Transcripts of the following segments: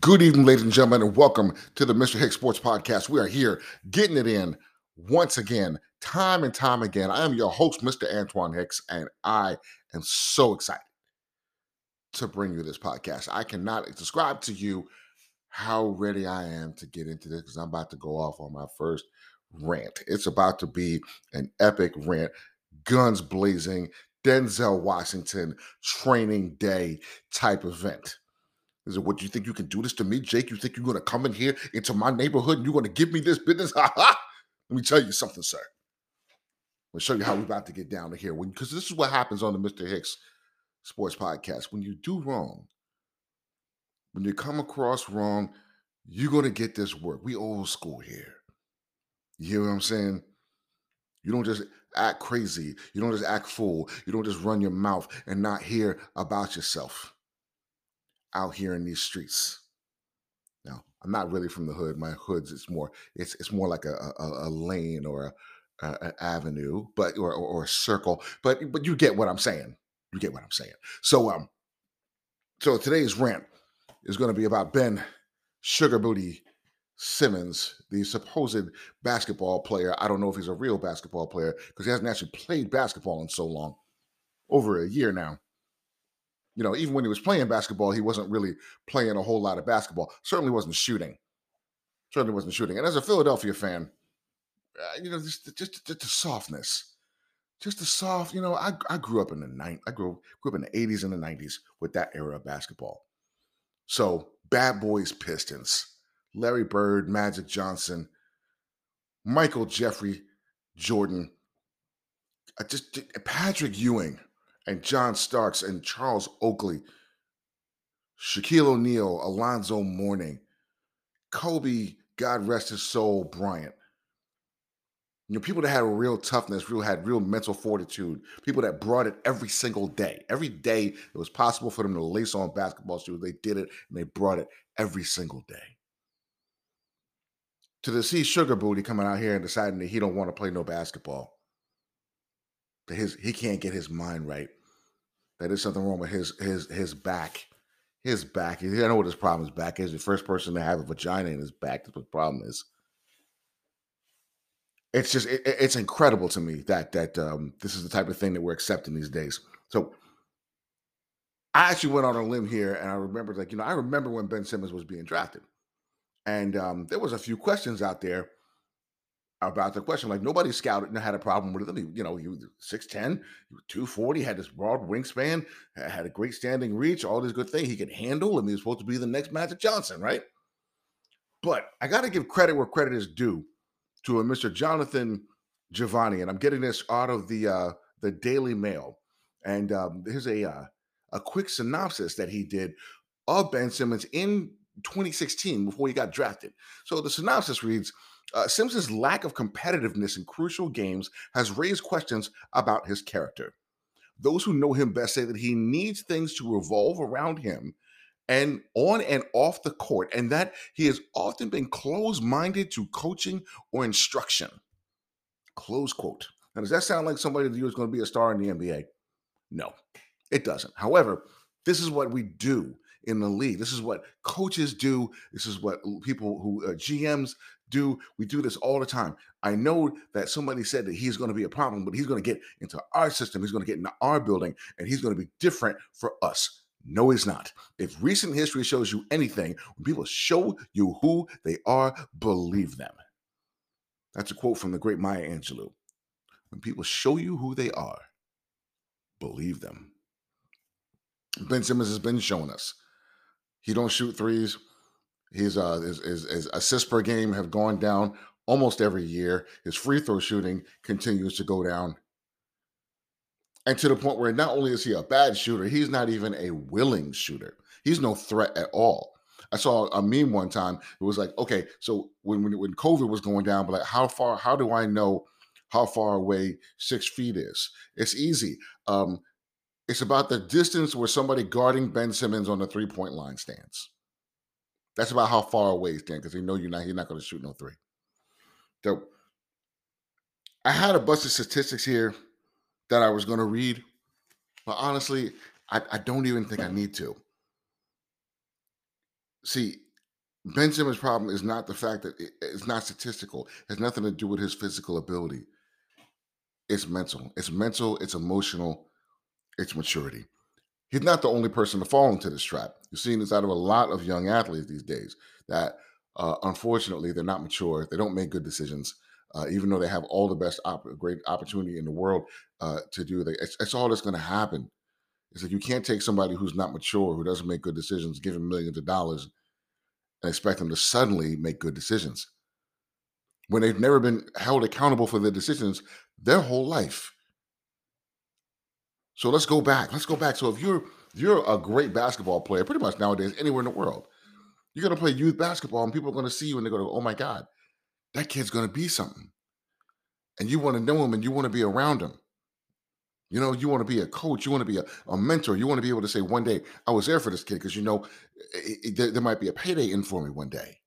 Good evening, ladies and gentlemen, and welcome to the Mr. Hicks Sports Podcast. We are here getting it in once again, time and time again. I am your host, Mr. Antoine Hicks, and I am so excited to bring you this podcast. I cannot describe to you how ready I am to get into this because I'm about to go off on my first rant. It's about to be an epic rant, guns blazing, Denzel Washington training day type event. Is it what you think you can do this to me, Jake? You think you're gonna come in here into my neighborhood and you're gonna give me this business? Ha ha! Let me tell you something, sir. I'll show you how we're about to get down to here. Because this is what happens on the Mr. Hicks Sports Podcast. When you do wrong, when you come across wrong, you're gonna get this work. We old school here. You hear what I'm saying? You don't just act crazy. You don't just act fool. You don't just run your mouth and not hear about yourself out here in these streets. Now, I'm not really from the hood. My hood's it's more it's it's more like a a, a lane or a, a, an avenue, but or, or or a circle. But but you get what I'm saying. You get what I'm saying. So um, so today's rant is going to be about Ben Sugar Booty Simmons, the supposed basketball player. I don't know if he's a real basketball player because he hasn't actually played basketball in so long, over a year now you know, even when he was playing basketball, he wasn't really playing a whole lot of basketball. Certainly wasn't shooting. Certainly wasn't shooting. And as a Philadelphia fan, uh, you know, just, just just the softness, just the soft. You know, I I grew up in the night. I grew grew up in the '80s and the '90s with that era of basketball. So Bad Boys, Pistons, Larry Bird, Magic Johnson, Michael Jeffrey, Jordan, uh, just Patrick Ewing and John Starks and Charles Oakley, Shaquille O'Neal, Alonzo Mourning, Kobe, God rest his soul, Bryant. You know, people that had a real toughness, real had real mental fortitude, people that brought it every single day. Every day it was possible for them to lace on basketball shoes. They did it and they brought it every single day. To the see Sugar Booty coming out here and deciding that he don't want to play no basketball. His he can't get his mind right that there's something wrong with his his his back. His back. I know what his problem is. Back is the first person to have a vagina in his back. That's what the problem is. It's just it, it's incredible to me that that um, this is the type of thing that we're accepting these days. So I actually went on a limb here, and I remember like you know I remember when Ben Simmons was being drafted, and um, there was a few questions out there about the question. Like nobody scouted and had a problem with him. He, you know, he was 6'10, 240, had this broad wingspan, had a great standing reach, all these good things. He could handle, and he was supposed to be the next Magic Johnson, right? But I got to give credit where credit is due to a Mr. Jonathan Givony. and I'm getting this out of the uh, the Daily Mail. And um, here's a uh, a quick synopsis that he did of Ben Simmons in 2016 before he got drafted. So the synopsis reads uh, Simpson's lack of competitiveness in crucial games has raised questions about his character. Those who know him best say that he needs things to revolve around him and on and off the court, and that he has often been closed minded to coaching or instruction. Close quote. Now, does that sound like somebody that you is going to be a star in the NBA? No, it doesn't. However, this is what we do in the league. This is what coaches do. This is what people who uh, GMs do. We do this all the time. I know that somebody said that he's going to be a problem, but he's going to get into our system. He's going to get into our building, and he's going to be different for us. No, he's not. If recent history shows you anything, when people show you who they are, believe them. That's a quote from the great Maya Angelou. When people show you who they are, believe them. Ben Simmons has been showing us. He don't shoot threes. His uh his, his, his assists per game have gone down almost every year. His free throw shooting continues to go down. And to the point where not only is he a bad shooter, he's not even a willing shooter. He's no threat at all. I saw a meme one time. It was like, okay, so when when, when COVID was going down, but like, how far? How do I know how far away six feet is? It's easy. Um, it's about the distance where somebody guarding Ben Simmons on the three point line stands. That's about how far away he stands because he know you're not. He's not going to shoot no three. So I had a bunch of statistics here that I was going to read, but honestly, I, I don't even think I need to. See, Ben Simmons' problem is not the fact that it- it's not statistical. It has nothing to do with his physical ability. It's mental. It's mental. It's emotional. It's maturity. He's not the only person to fall into this trap. You're seeing this out of a lot of young athletes these days that, uh, unfortunately, they're not mature. They don't make good decisions, uh, even though they have all the best, op- great opportunity in the world uh, to do that. It's, it's all that's going to happen. It's like you can't take somebody who's not mature, who doesn't make good decisions, give him millions of dollars, and expect them to suddenly make good decisions when they've never been held accountable for their decisions their whole life. So let's go back. Let's go back. So if you're you're a great basketball player, pretty much nowadays anywhere in the world, you're gonna play youth basketball, and people are gonna see you and they're gonna go, "Oh my God, that kid's gonna be something." And you want to know him, and you want to be around him. You know, you want to be a coach, you want to be a, a mentor, you want to be able to say, "One day I was there for this kid," because you know it, it- there, there might be a payday in for me one day.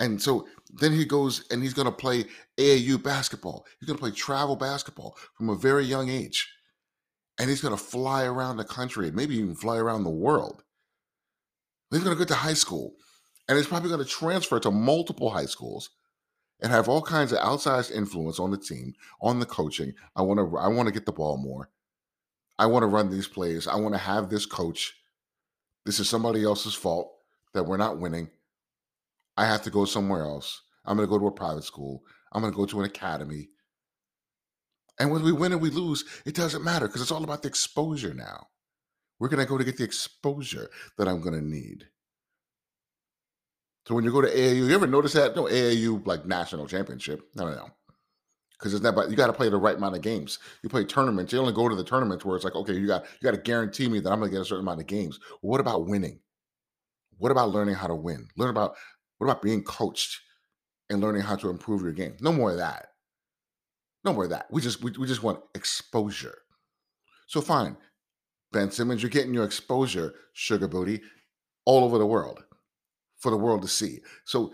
And so then he goes and he's going to play AAU basketball. He's going to play travel basketball from a very young age. And he's going to fly around the country, and maybe even fly around the world. He's going to go to high school. And he's probably going to transfer to multiple high schools and have all kinds of outsized influence on the team, on the coaching. I want to I want to get the ball more. I want to run these plays. I want to have this coach. This is somebody else's fault that we're not winning. I have to go somewhere else. I'm going to go to a private school. I'm going to go to an academy. And whether we win or we lose, it doesn't matter because it's all about the exposure now. Where can I go to get the exposure that I'm going to need? So when you go to AAU, you ever notice that? No, AAU like national championship. No, no, no. Because it's not about you got to play the right amount of games. You play tournaments. You only go to the tournaments where it's like, okay, you got you got to guarantee me that I'm going to get a certain amount of games. What about winning? What about learning how to win? Learn about what about being coached and learning how to improve your game? No more of that. No more of that. We just we, we just want exposure. So fine, Ben Simmons, you're getting your exposure, sugar booty, all over the world for the world to see. So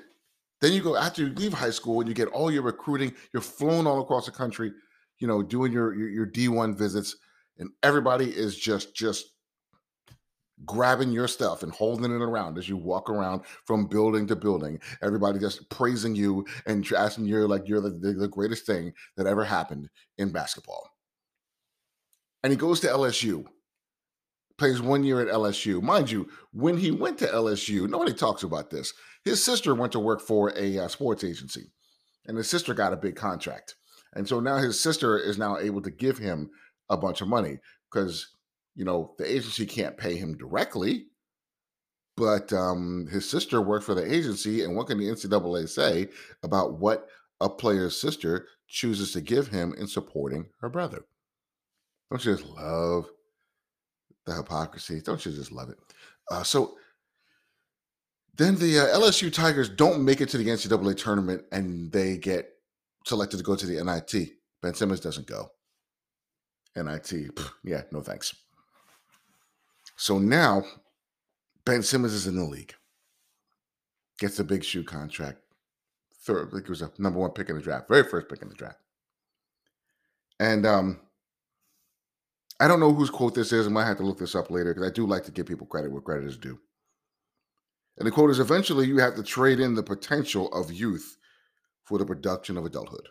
then you go after you leave high school and you get all your recruiting. You're flown all across the country, you know, doing your your, your D1 visits, and everybody is just just grabbing your stuff and holding it around as you walk around from building to building. Everybody just praising you and asking you like you're the, the, the greatest thing that ever happened in basketball. And he goes to LSU, plays one year at LSU. Mind you, when he went to LSU, nobody talks about this. His sister went to work for a uh, sports agency, and his sister got a big contract. And so now his sister is now able to give him a bunch of money because you know the agency can't pay him directly, but um, his sister worked for the agency, and what can the NCAA say about what a player's sister chooses to give him in supporting her brother? Don't you just love the hypocrisy? Don't you just love it? Uh, so then the uh, LSU Tigers don't make it to the NCAA tournament, and they get selected to go to the NIT. Ben Simmons doesn't go. NIT, pff, yeah, no thanks. So now Ben Simmons is in the league, gets a big shoe contract. Third, I think it was a number one pick in the draft, very first pick in the draft. And um, I don't know whose quote this is. I might have to look this up later because I do like to give people credit where credit is due. And the quote is eventually you have to trade in the potential of youth for the production of adulthood.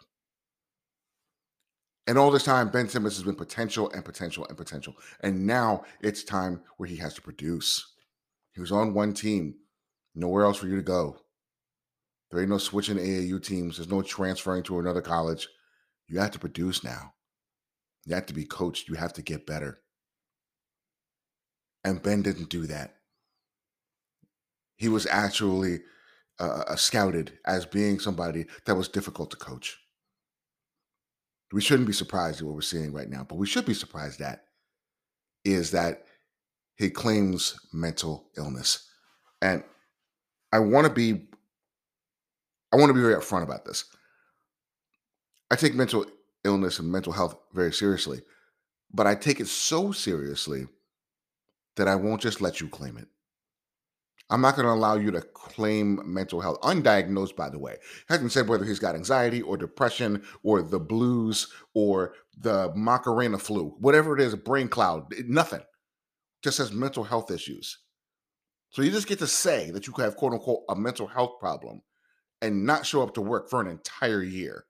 And all this time, Ben Simmons has been potential and potential and potential. And now it's time where he has to produce. He was on one team, nowhere else for you to go. There ain't no switching AAU teams, there's no transferring to another college. You have to produce now. You have to be coached. You have to get better. And Ben didn't do that. He was actually uh, uh, scouted as being somebody that was difficult to coach. We shouldn't be surprised at what we're seeing right now, but we should be surprised at is that he claims mental illness. And I want to be I want to be very upfront about this. I take mental illness and mental health very seriously, but I take it so seriously that I won't just let you claim it. I'm not going to allow you to claim mental health, undiagnosed, by the way. Hasn't said whether he's got anxiety or depression or the blues or the Macarena flu, whatever it is, brain cloud, nothing. Just says mental health issues. So you just get to say that you have quote unquote a mental health problem and not show up to work for an entire year.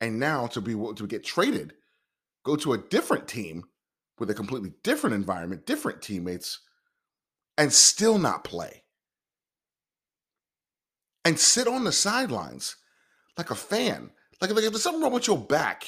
And now to be to get traded, go to a different team with a completely different environment, different teammates, and still not play. And sit on the sidelines like a fan. Like, like if there's something wrong with your back,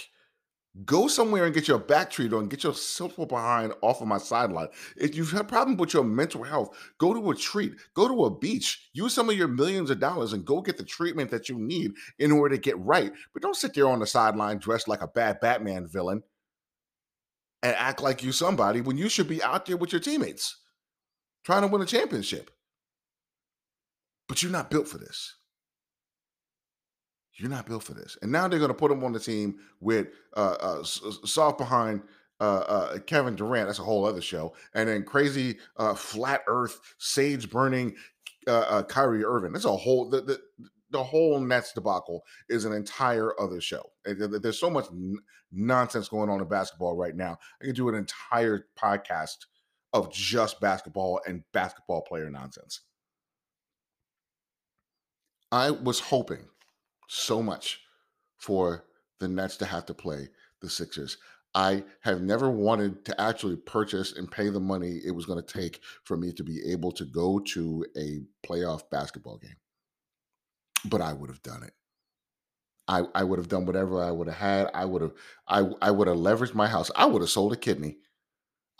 go somewhere and get your back treated on, get your silver behind off of my sideline. If you've had a problem with your mental health, go to a treat, go to a beach, use some of your millions of dollars and go get the treatment that you need in order to get right. But don't sit there on the sideline dressed like a bad Batman villain and act like you somebody when you should be out there with your teammates trying to win a championship. But you're not built for this. You're not built for this. And now they're going to put him on the team with uh, uh, soft behind uh, uh, Kevin Durant. That's a whole other show. And then crazy uh, flat Earth sage burning uh, uh, Kyrie Irving. That's a whole the, the the whole Nets debacle is an entire other show. There's so much n- nonsense going on in basketball right now. I could do an entire podcast of just basketball and basketball player nonsense. I was hoping so much for the Nets to have to play the Sixers. I have never wanted to actually purchase and pay the money it was going to take for me to be able to go to a playoff basketball game. But I would have done it. I, I would have done whatever I would have had. I would have I I would have leveraged my house. I would have sold a kidney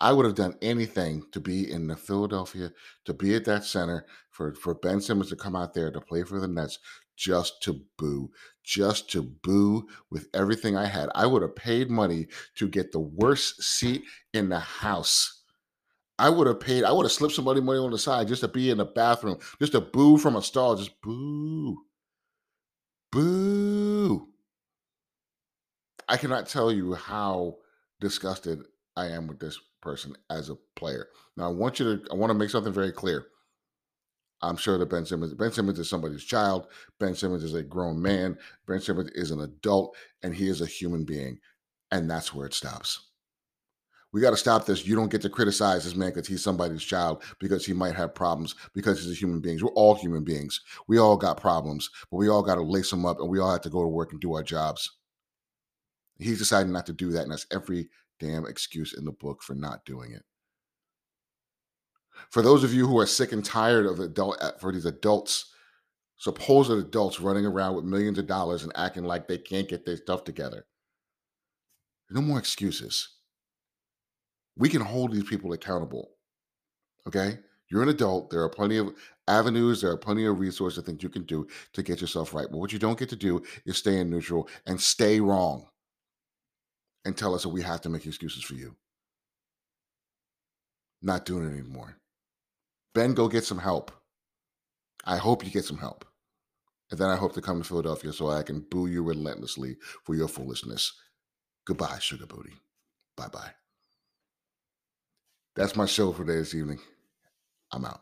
I would have done anything to be in the Philadelphia, to be at that center for, for Ben Simmons to come out there to play for the Nets just to boo, just to boo with everything I had. I would have paid money to get the worst seat in the house. I would have paid, I would have slipped somebody money on the side just to be in the bathroom, just to boo from a stall, just boo. Boo. I cannot tell you how disgusted I am with this person as a player. Now, I want you to, I want to make something very clear. I'm sure that Ben Simmons, Ben Simmons is somebody's child. Ben Simmons is a grown man. Ben Simmons is an adult, and he is a human being, and that's where it stops. We got to stop this. You don't get to criticize this man because he's somebody's child because he might have problems because he's a human being. We're all human beings. We all got problems, but we all got to lace them up and we all have to go to work and do our jobs. He's decided not to do that, and that's every damn excuse in the book for not doing it. For those of you who are sick and tired of adult uh, for these adults, supposed adults running around with millions of dollars and acting like they can't get their stuff together. No more excuses. We can hold these people accountable. Okay? You're an adult. There are plenty of avenues, there are plenty of resources, things you can do to get yourself right. But what you don't get to do is stay in neutral and stay wrong and tell us that we have to make excuses for you. Not doing it anymore. Ben, go get some help. I hope you get some help. And then I hope to come to Philadelphia so I can boo you relentlessly for your foolishness. Goodbye, Sugar Booty. Bye bye. That's my show for this evening. I'm out.